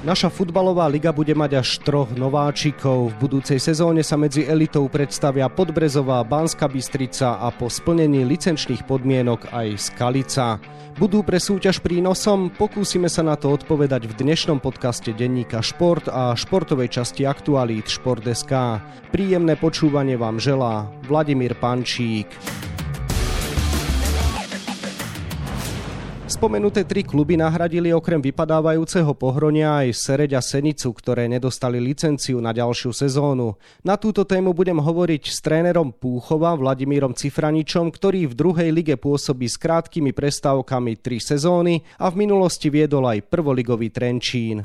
Naša futbalová liga bude mať až troch nováčikov. V budúcej sezóne sa medzi elitou predstavia Podbrezová, Banska Bystrica a po splnení licenčných podmienok aj Skalica. Budú pre súťaž prínosom? Pokúsime sa na to odpovedať v dnešnom podcaste denníka Šport a športovej časti aktualít Šport.sk. Príjemné počúvanie vám želá Vladimír Pančík. Spomenuté tri kluby nahradili okrem vypadávajúceho pohronia aj Sereď a Senicu, ktoré nedostali licenciu na ďalšiu sezónu. Na túto tému budem hovoriť s trénerom Púchova Vladimírom Cifraničom, ktorý v druhej lige pôsobí s krátkými prestávkami tri sezóny a v minulosti viedol aj prvoligový Trenčín.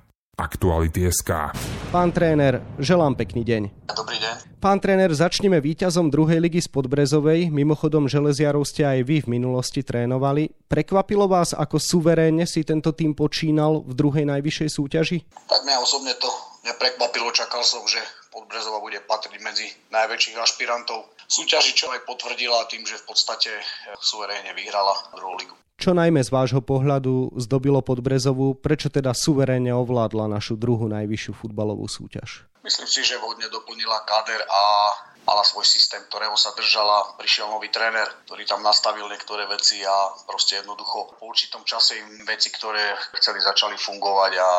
Aktuality SK. Pán tréner, želám pekný deň. Dobrý deň. Pán tréner, začneme víťazom druhej ligy z Podbrezovej. Mimochodom, železiarov ste aj vy v minulosti trénovali. Prekvapilo vás, ako suverénne si tento tým počínal v druhej najvyššej súťaži? Tak mňa osobne to neprekvapilo. Čakal som, že Podbrezova bude patriť medzi najväčších ašpirantov. Súťaži čo aj potvrdila tým, že v podstate suverénne vyhrala druhú ligu. Čo najmä z vášho pohľadu zdobilo Podbrezovu, prečo teda suverénne ovládla našu druhú najvyššiu futbalovú súťaž? Myslím si, že vhodne doplnila kader a mala svoj systém, ktorého sa držala. Prišiel nový tréner, ktorý tam nastavil niektoré veci a proste jednoducho po určitom čase im veci, ktoré chceli, začali fungovať a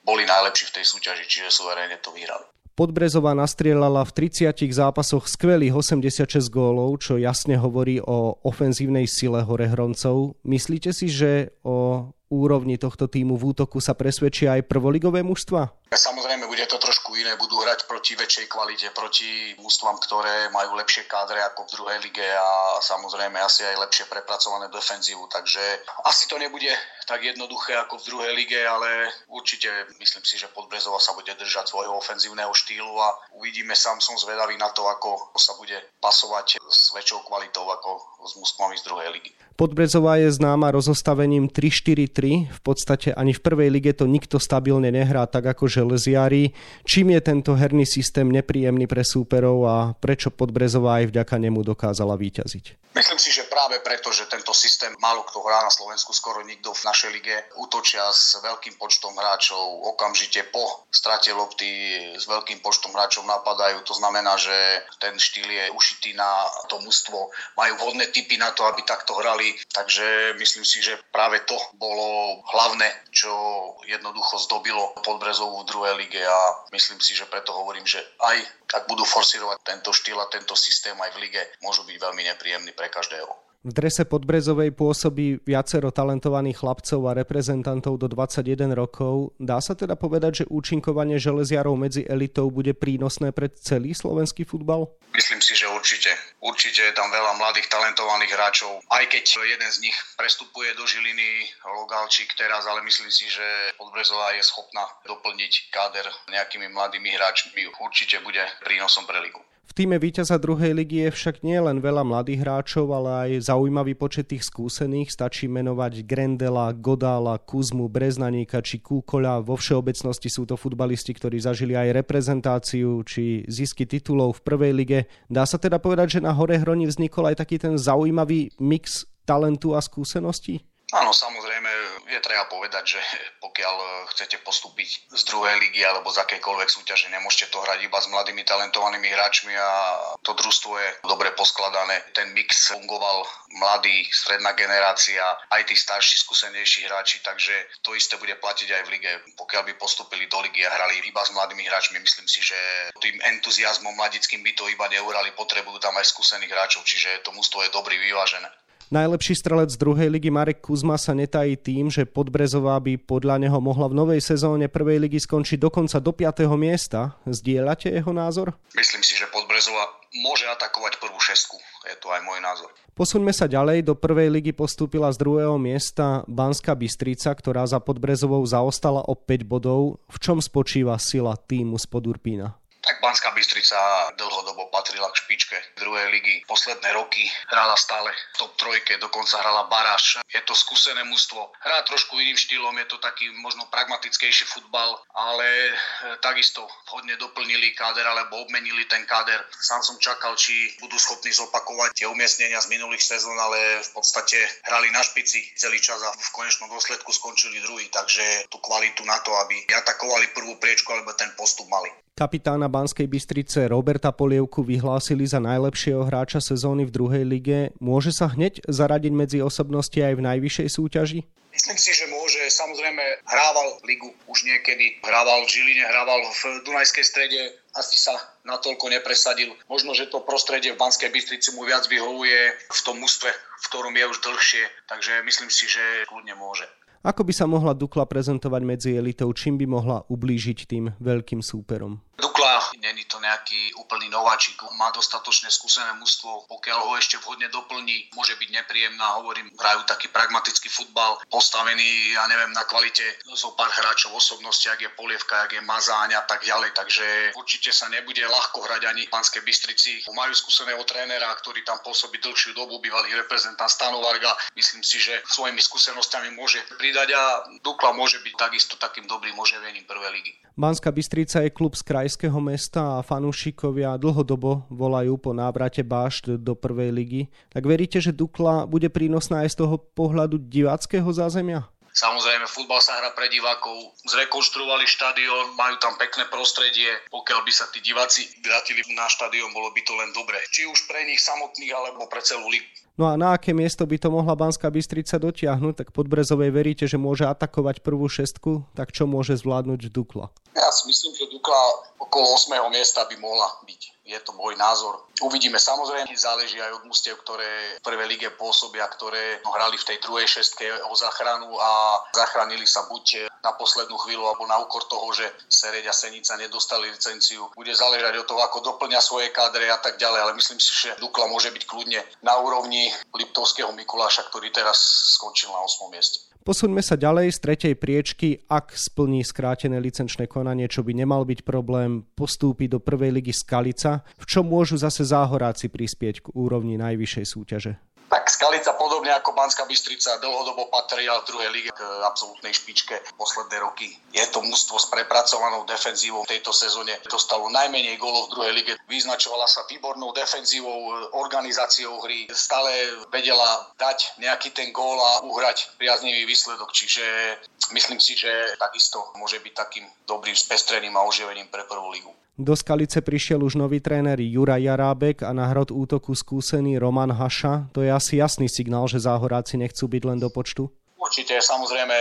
boli najlepší v tej súťaži, čiže suverénne to vyhrali. Podbrezová nastrieľala v 30 zápasoch skvelých 86 gólov, čo jasne hovorí o ofenzívnej sile horehroncov. Myslíte si, že o úrovni tohto týmu v útoku sa presvedčia aj prvoligové mužstva? Samozrejme, bude to trošku iné. Budú hrať proti väčšej kvalite, proti mužstvám, ktoré majú lepšie kádre ako v druhej lige a samozrejme asi aj lepšie prepracované defenzívu. Takže asi to nebude tak jednoduché ako v druhej lige, ale určite myslím si, že Podbrezova sa bude držať svojho ofenzívneho štýlu a uvidíme sám, som zvedavý na to, ako sa bude pasovať s väčšou kvalitou ako s mužstvami z druhej ligy. Podbrezová je známa rozostavením 3-4-3. V podstate ani v prvej lige to nikto stabilne nehrá tak ako železiari. Čím je tento herný systém nepríjemný pre súperov a prečo Podbrezová aj vďaka nemu dokázala výťaziť? Si, že práve preto, že tento systém málo kto hrá na Slovensku, skoro nikto v našej lige útočia s veľkým počtom hráčov, okamžite po strate lopty s veľkým počtom hráčov napadajú. To znamená, že ten štýl je ušitý na to mužstvo. Majú vhodné typy na to, aby takto hrali. Takže myslím si, že práve to bolo hlavné, čo jednoducho zdobilo Podbrezovú v druhej lige a myslím si, že preto hovorím, že aj ak budú forsírovať tento štýl a tento systém aj v lige, môžu byť veľmi nepríjemní pre každého. V drese Podbrezovej pôsobí viacero talentovaných chlapcov a reprezentantov do 21 rokov. Dá sa teda povedať, že účinkovanie železiarov medzi elitou bude prínosné pre celý slovenský futbal? Myslím si, že určite. Určite je tam veľa mladých talentovaných hráčov. Aj keď jeden z nich prestupuje do Žiliny, Logalčík teraz, ale myslím si, že Podbrezová je schopná doplniť káder nejakými mladými hráčmi. Určite bude prínosom pre ligu. V týme víťaza druhej ligy je však nie len veľa mladých hráčov, ale aj zaujímavý počet tých skúsených. Stačí menovať Grendela, Godála, Kuzmu, Breznaníka či Kúkoľa. Vo všeobecnosti sú to futbalisti, ktorí zažili aj reprezentáciu či zisky titulov v prvej lige. Dá sa teda povedať, že na Hore Hroni vznikol aj taký ten zaujímavý mix talentu a skúseností? Áno, samozrejme, je treba povedať, že pokiaľ chcete postúpiť z druhej ligy alebo z akejkoľvek súťaže, nemôžete to hrať iba s mladými talentovanými hráčmi a to družstvo je dobre poskladané. Ten mix fungoval mladý, stredná generácia, aj tí starší, skúsenejší hráči, takže to isté bude platiť aj v lige. Pokiaľ by postupili do ligy a hrali iba s mladými hráčmi, myslím si, že tým entuziasmom mladickým by to iba neurali, potrebujú tam aj skúsených hráčov, čiže to mústvo je dobrý, vyvážené. Najlepší strelec druhej ligy Marek Kuzma sa netají tým, že Podbrezová by podľa neho mohla v novej sezóne prvej ligy skončiť dokonca do 5. miesta. Zdieľate jeho názor? Myslím si, že Podbrezová môže atakovať prvú šestku. Je to aj môj názor. Posuňme sa ďalej. Do prvej ligy postúpila z druhého miesta Banská Bystrica, ktorá za Podbrezovou zaostala o 5 bodov. V čom spočíva sila týmu z Podurpína? Tak Banská Bystrica dlhodobo patrila k špičke druhej ligy. Posledné roky hrala stále v top trojke, dokonca hrala baráž. Je to skúsené mužstvo. Hrá trošku iným štýlom, je to taký možno pragmatickejší futbal, ale e, takisto hodne doplnili káder alebo obmenili ten káder. Sám som čakal, či budú schopní zopakovať tie umiestnenia z minulých sezón, ale v podstate hrali na špici celý čas a v konečnom dôsledku skončili druhý, takže tú kvalitu na to, aby atakovali prvú priečku alebo ten postup mali. Kapitána Banskej Bystrice Roberta Polievku vyhlásili za najlepšieho hráča sezóny v druhej lige. Môže sa hneď zaradiť medzi osobnosti aj v najvyššej súťaži? Myslím si, že môže. Samozrejme, hrával ligu už niekedy. Hrával v Žiline, hrával v Dunajskej strede. Asi sa natoľko nepresadil. Možno, že to prostredie v Banskej Bystrici mu viac vyhovuje v tom mústve, v ktorom je už dlhšie. Takže myslím si, že kľudne môže. Ako by sa mohla Dukla prezentovať medzi elitou, čím by mohla ublížiť tým veľkým súperom? Není to nejaký úplný nováčik, má dostatočne skúsené mužstvo, pokiaľ ho ešte vhodne doplní, môže byť nepríjemná, hovorím, hrajú taký pragmatický futbal, postavený, ja neviem, na kvalite zo pár hráčov osobnosti, ak je Polievka, ak je Mazáň a tak ďalej, takže určite sa nebude ľahko hrať ani v Panskej Bystrici. Majú skúseného trénera, ktorý tam pôsobí dlhšiu dobu, bývalý reprezentant Stanu Varga, myslím si, že svojimi skúsenostiami môže pridať a Dukla môže byť takisto takým dobrým oživením prvej ligy. Banská Bystrica je klub z krajského mesta a fanúšikovia dlhodobo volajú po návrate Bašt do prvej ligy. Tak veríte, že Dukla bude prínosná aj z toho pohľadu diváckého zázemia? Samozrejme, futbal sa hrá pre divákov, zrekonštruovali štadión, majú tam pekné prostredie. Pokiaľ by sa tí diváci vrátili na štadión, bolo by to len dobre. Či už pre nich samotných, alebo pre celú ligu. No a na aké miesto by to mohla Banská Bystrica dotiahnuť? Tak pod Brezovej veríte, že môže atakovať prvú šestku? Tak čo môže zvládnuť Dukla? Ja si myslím, že Dukla okolo 8. miesta by mohla byť je to môj názor. Uvidíme, samozrejme, záleží aj od mústev, ktoré v prvej lige pôsobia, ktoré hrali v tej druhej šestke o záchranu a zachránili sa buď na poslednú chvíľu alebo na úkor toho, že Sereď a Senica nedostali licenciu. Bude záležať od toho, ako doplňa svoje kádre a tak ďalej, ale myslím si, že Dukla môže byť kľudne na úrovni Liptovského Mikuláša, ktorý teraz skončil na 8. mieste. Posuňme sa ďalej z tretej priečky, ak splní skrátené licenčné konanie, čo by nemal byť problém, postúpi do prvej ligy Skalica, v čom môžu zase záhoráci prispieť k úrovni najvyššej súťaže. Tak Skalica podobne ako Banská Bystrica dlhodobo patria v druhej lige k absolútnej špičke posledné roky. Je to mužstvo s prepracovanou defenzívou v tejto sezóne. Dostalo najmenej gólov v druhej lige. Vyznačovala sa výbornou defenzívou, organizáciou hry. Stále vedela dať nejaký ten gól a uhrať priaznivý výsledok. Čiže myslím si, že takisto môže byť takým dobrým spestrením a oživením pre prvú ligu. Do Skalice prišiel už nový tréner Jura Jarábek a na hrod útoku skúsený Roman Haša. To je asi jasný signál, že záhoráci nechcú byť len do počtu? Určite, samozrejme,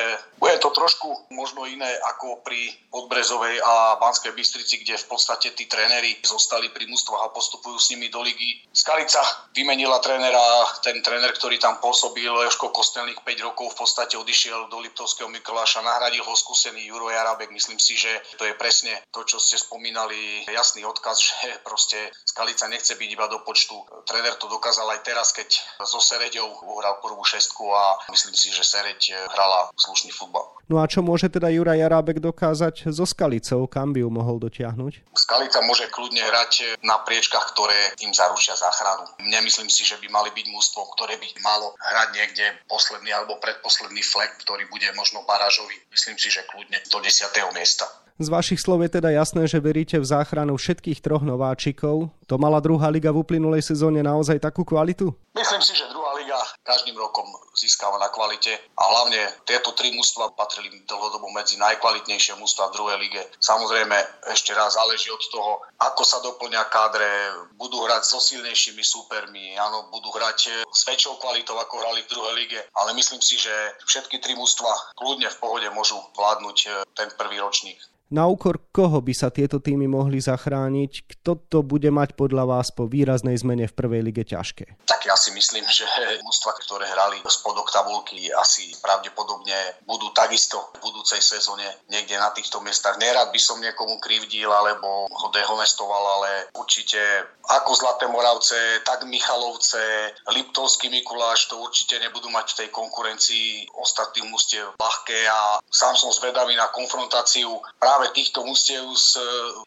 bude to trošku možno iné ako pri Podbrezovej a Banskej Bystrici, kde v podstate tí tréneri zostali pri mústvách a postupujú s nimi do ligy. Skalica vymenila trénera, ten tréner, ktorý tam pôsobil, Joško Kostelník 5 rokov v podstate odišiel do Liptovského Mikuláša, nahradil ho skúsený Juro Jarabek. Myslím si, že to je presne to, čo ste spomínali, jasný odkaz, že proste Skalica nechce byť iba do počtu. Tréner to dokázal aj teraz, keď so Sereďou uhral prvú šestku a myslím si, že Sereď hrala slušný futbal. No a čo môže teda Juraj Jarábek dokázať so Skalicou? Kam by ju mohol dotiahnuť? Skalica môže kľudne hrať na priečkach, ktoré im zaručia záchranu. Nemyslím si, že by mali byť mústvo, ktoré by malo hrať niekde posledný alebo predposledný flek, ktorý bude možno barážový. Myslím si, že kľudne do 10. miesta. Z vašich slov je teda jasné, že veríte v záchranu všetkých troch nováčikov. To mala druhá liga v uplynulej sezóne naozaj takú kvalitu? Myslím si, že druhá liga každým rokom získava na kvalite a hlavne tieto tri mužstva patrili dlhodobo medzi najkvalitnejšie mužstva v druhej lige. Samozrejme, ešte raz záleží od toho, ako sa doplňa kádre, budú hrať so silnejšími súpermi, áno, budú hrať s väčšou kvalitou, ako hrali v druhej lige, ale myslím si, že všetky tri mužstva kľudne v pohode môžu vládnuť eh, ten prvý ročník. Na úkor koho by sa tieto týmy mohli zachrániť? Kto to bude mať podľa vás po výraznej zmene v prvej lige ťažké? Tak ja si myslím, že mústva, ktoré hrali spodok tabulky, asi pravdepodobne budú takisto v budúcej sezóne niekde na týchto miestach. Nerad by som niekomu krivdil alebo ho dehonestoval, ale určite ako Zlaté Moravce, tak Michalovce, Liptovský Mikuláš to určite nebudú mať v tej konkurencii ostatných mústiev ľahké a sám som zvedavý na konfrontáciu práve týchto mustiev z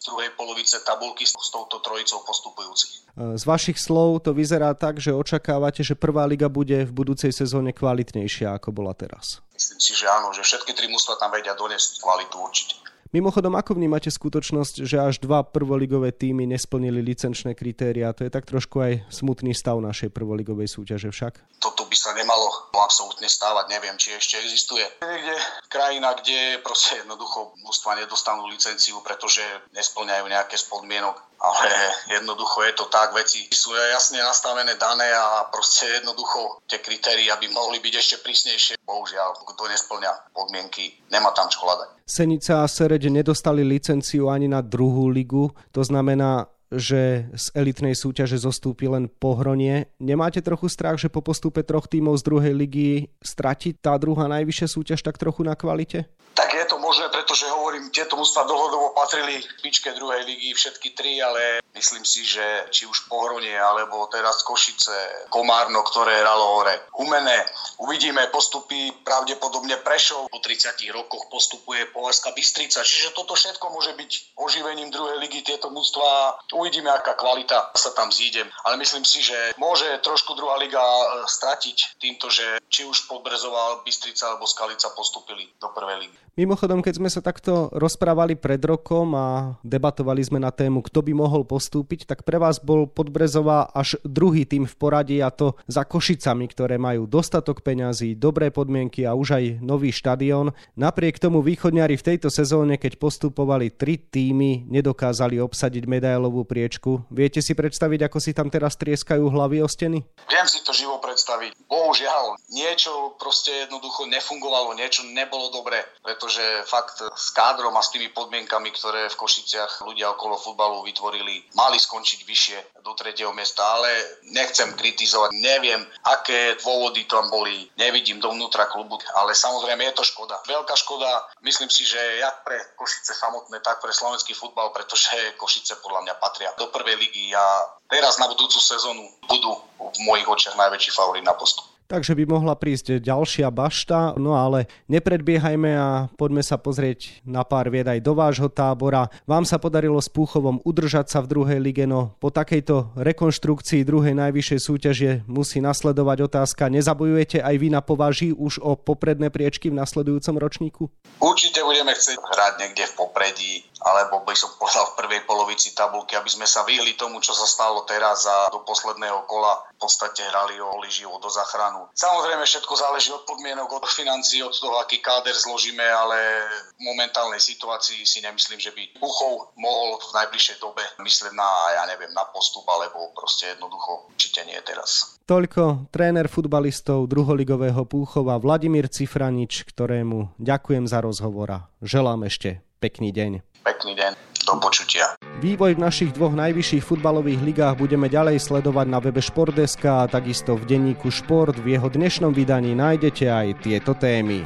druhej polovice tabulky s touto trojicou postupujúcich. Z vašich slov to vyzerá tak, že očakávate, že prvá liga bude v budúcej sezóne kvalitnejšia ako bola teraz. Myslím si, že áno, že všetky tri mužstva tam vedia doniesť kvalitu určite. Mimochodom, ako vnímate skutočnosť, že až dva prvoligové týmy nesplnili licenčné kritéria? To je tak trošku aj smutný stav našej prvoligovej súťaže však. Toto by sa nemalo absolútne stávať, neviem, či ešte existuje. Niekde krajina, kde proste jednoducho mústva nedostanú licenciu, pretože nesplňajú nejaké z podmienok ale jednoducho je to tak, veci sú jasne nastavené, dané a proste jednoducho tie kritéria by mohli byť ešte prísnejšie. Bohužiaľ, kto nesplňa podmienky, nemá tam čo hľadať. Senica a Sereď nedostali licenciu ani na druhú ligu, to znamená, že z elitnej súťaže zostúpi len pohronie. Nemáte trochu strach, že po postupe troch tímov z druhej ligy stratí tá druhá najvyššia súťaž tak trochu na kvalite? Tak je to možné, pretože hovorím, tieto mústva dlhodobo patrili v pičke druhej ligy všetky tri, ale myslím si, že či už Pohronie, alebo teraz Košice, Komárno, ktoré hralo hore. Umené, uvidíme postupy, pravdepodobne Prešov po 30 rokoch postupuje Považská Bystrica, čiže toto všetko môže byť oživením druhej ligy, tieto mústva. Uvidíme, aká kvalita sa tam zíde. Ale myslím si, že môže trošku druhá liga e, stratiť týmto, že či už Podbrezová, Bystrica alebo Skalica postupili do prvej ligy. Mimochodom, keď sme sa takto rozprávali pred rokom a debatovali sme na tému, kto by mohol postúpiť, tak pre vás bol Podbrezová až druhý tým v poradí a to za Košicami, ktoré majú dostatok peňazí, dobré podmienky a už aj nový štadión. Napriek tomu východňari v tejto sezóne, keď postupovali tri týmy, nedokázali obsadiť medailovú priečku. Viete si predstaviť, ako si tam teraz trieskajú hlavy o steny? Viem si to živo predstaviť. Bohužiaľ, niečo proste jednoducho nefungovalo, niečo nebolo dobre, preto pretože fakt s kádrom a s tými podmienkami, ktoré v Košiciach ľudia okolo futbalu vytvorili, mali skončiť vyššie do tretieho miesta, ale nechcem kritizovať, neviem, aké dôvody tam boli, nevidím dovnútra klubu, ale samozrejme je to škoda. Veľká škoda, myslím si, že jak pre Košice samotné, tak pre slovenský futbal, pretože Košice podľa mňa patria do prvej ligy a teraz na budúcu sezónu budú v mojich očiach najväčší favorit na postup takže by mohla prísť ďalšia bašta, no ale nepredbiehajme a poďme sa pozrieť na pár vied aj do vášho tábora. Vám sa podarilo s Púchovom udržať sa v druhej lige, no po takejto rekonštrukcii druhej najvyššej súťaže musí nasledovať otázka, nezabojujete aj vy na považí už o popredné priečky v nasledujúcom ročníku? Určite budeme chcieť hrať niekde v popredí, alebo by som povedal v prvej polovici tabulky, aby sme sa vyhli tomu, čo sa stalo teraz a do posledného kola v podstate hrali o život do záchranu. Samozrejme všetko záleží od podmienok, od financií, od toho, aký káder zložíme, ale v momentálnej situácii si nemyslím, že by Puchov mohol v najbližšej dobe myslieť na, ja neviem, na postup, alebo proste jednoducho určite nie teraz. Toľko tréner futbalistov druholigového Púchova Vladimír Cifranič, ktorému ďakujem za rozhovor a želám ešte pekný deň. Pekný deň, do počutia. Vývoj v našich dvoch najvyšších futbalových ligách budeme ďalej sledovať na webe Športdeska a takisto v denníku Šport. V jeho dnešnom vydaní nájdete aj tieto témy.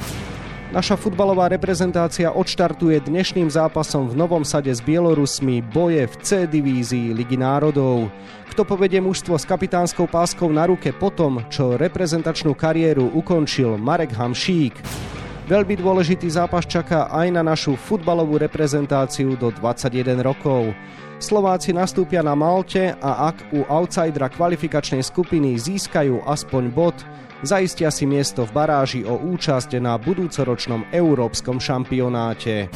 Naša futbalová reprezentácia odštartuje dnešným zápasom v novom sade s Bielorusmi boje v C divízii Ligy národov. Kto povedie mužstvo s kapitánskou páskou na ruke potom, čo reprezentačnú kariéru ukončil Marek Hamšík? Veľmi dôležitý zápas čaká aj na našu futbalovú reprezentáciu do 21 rokov. Slováci nastúpia na Malte a ak u outsidera kvalifikačnej skupiny získajú aspoň bod, zaistia si miesto v baráži o účasť na budúcoročnom európskom šampionáte.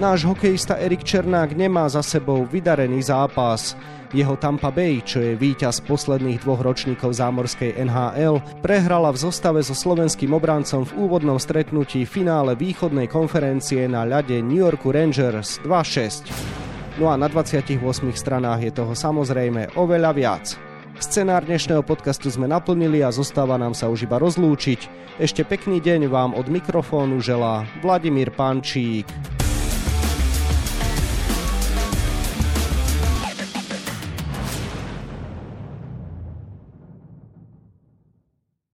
Náš hokejista Erik Černák nemá za sebou vydarený zápas. Jeho Tampa Bay, čo je víťaz posledných dvoch ročníkov zámorskej NHL, prehrala v zostave so slovenským obrancom v úvodnom stretnutí finále východnej konferencie na ľade New Yorku Rangers 2-6. No a na 28 stranách je toho samozrejme oveľa viac. Scenár dnešného podcastu sme naplnili a zostáva nám sa už iba rozlúčiť. Ešte pekný deň vám od mikrofónu želá Vladimír Pančík.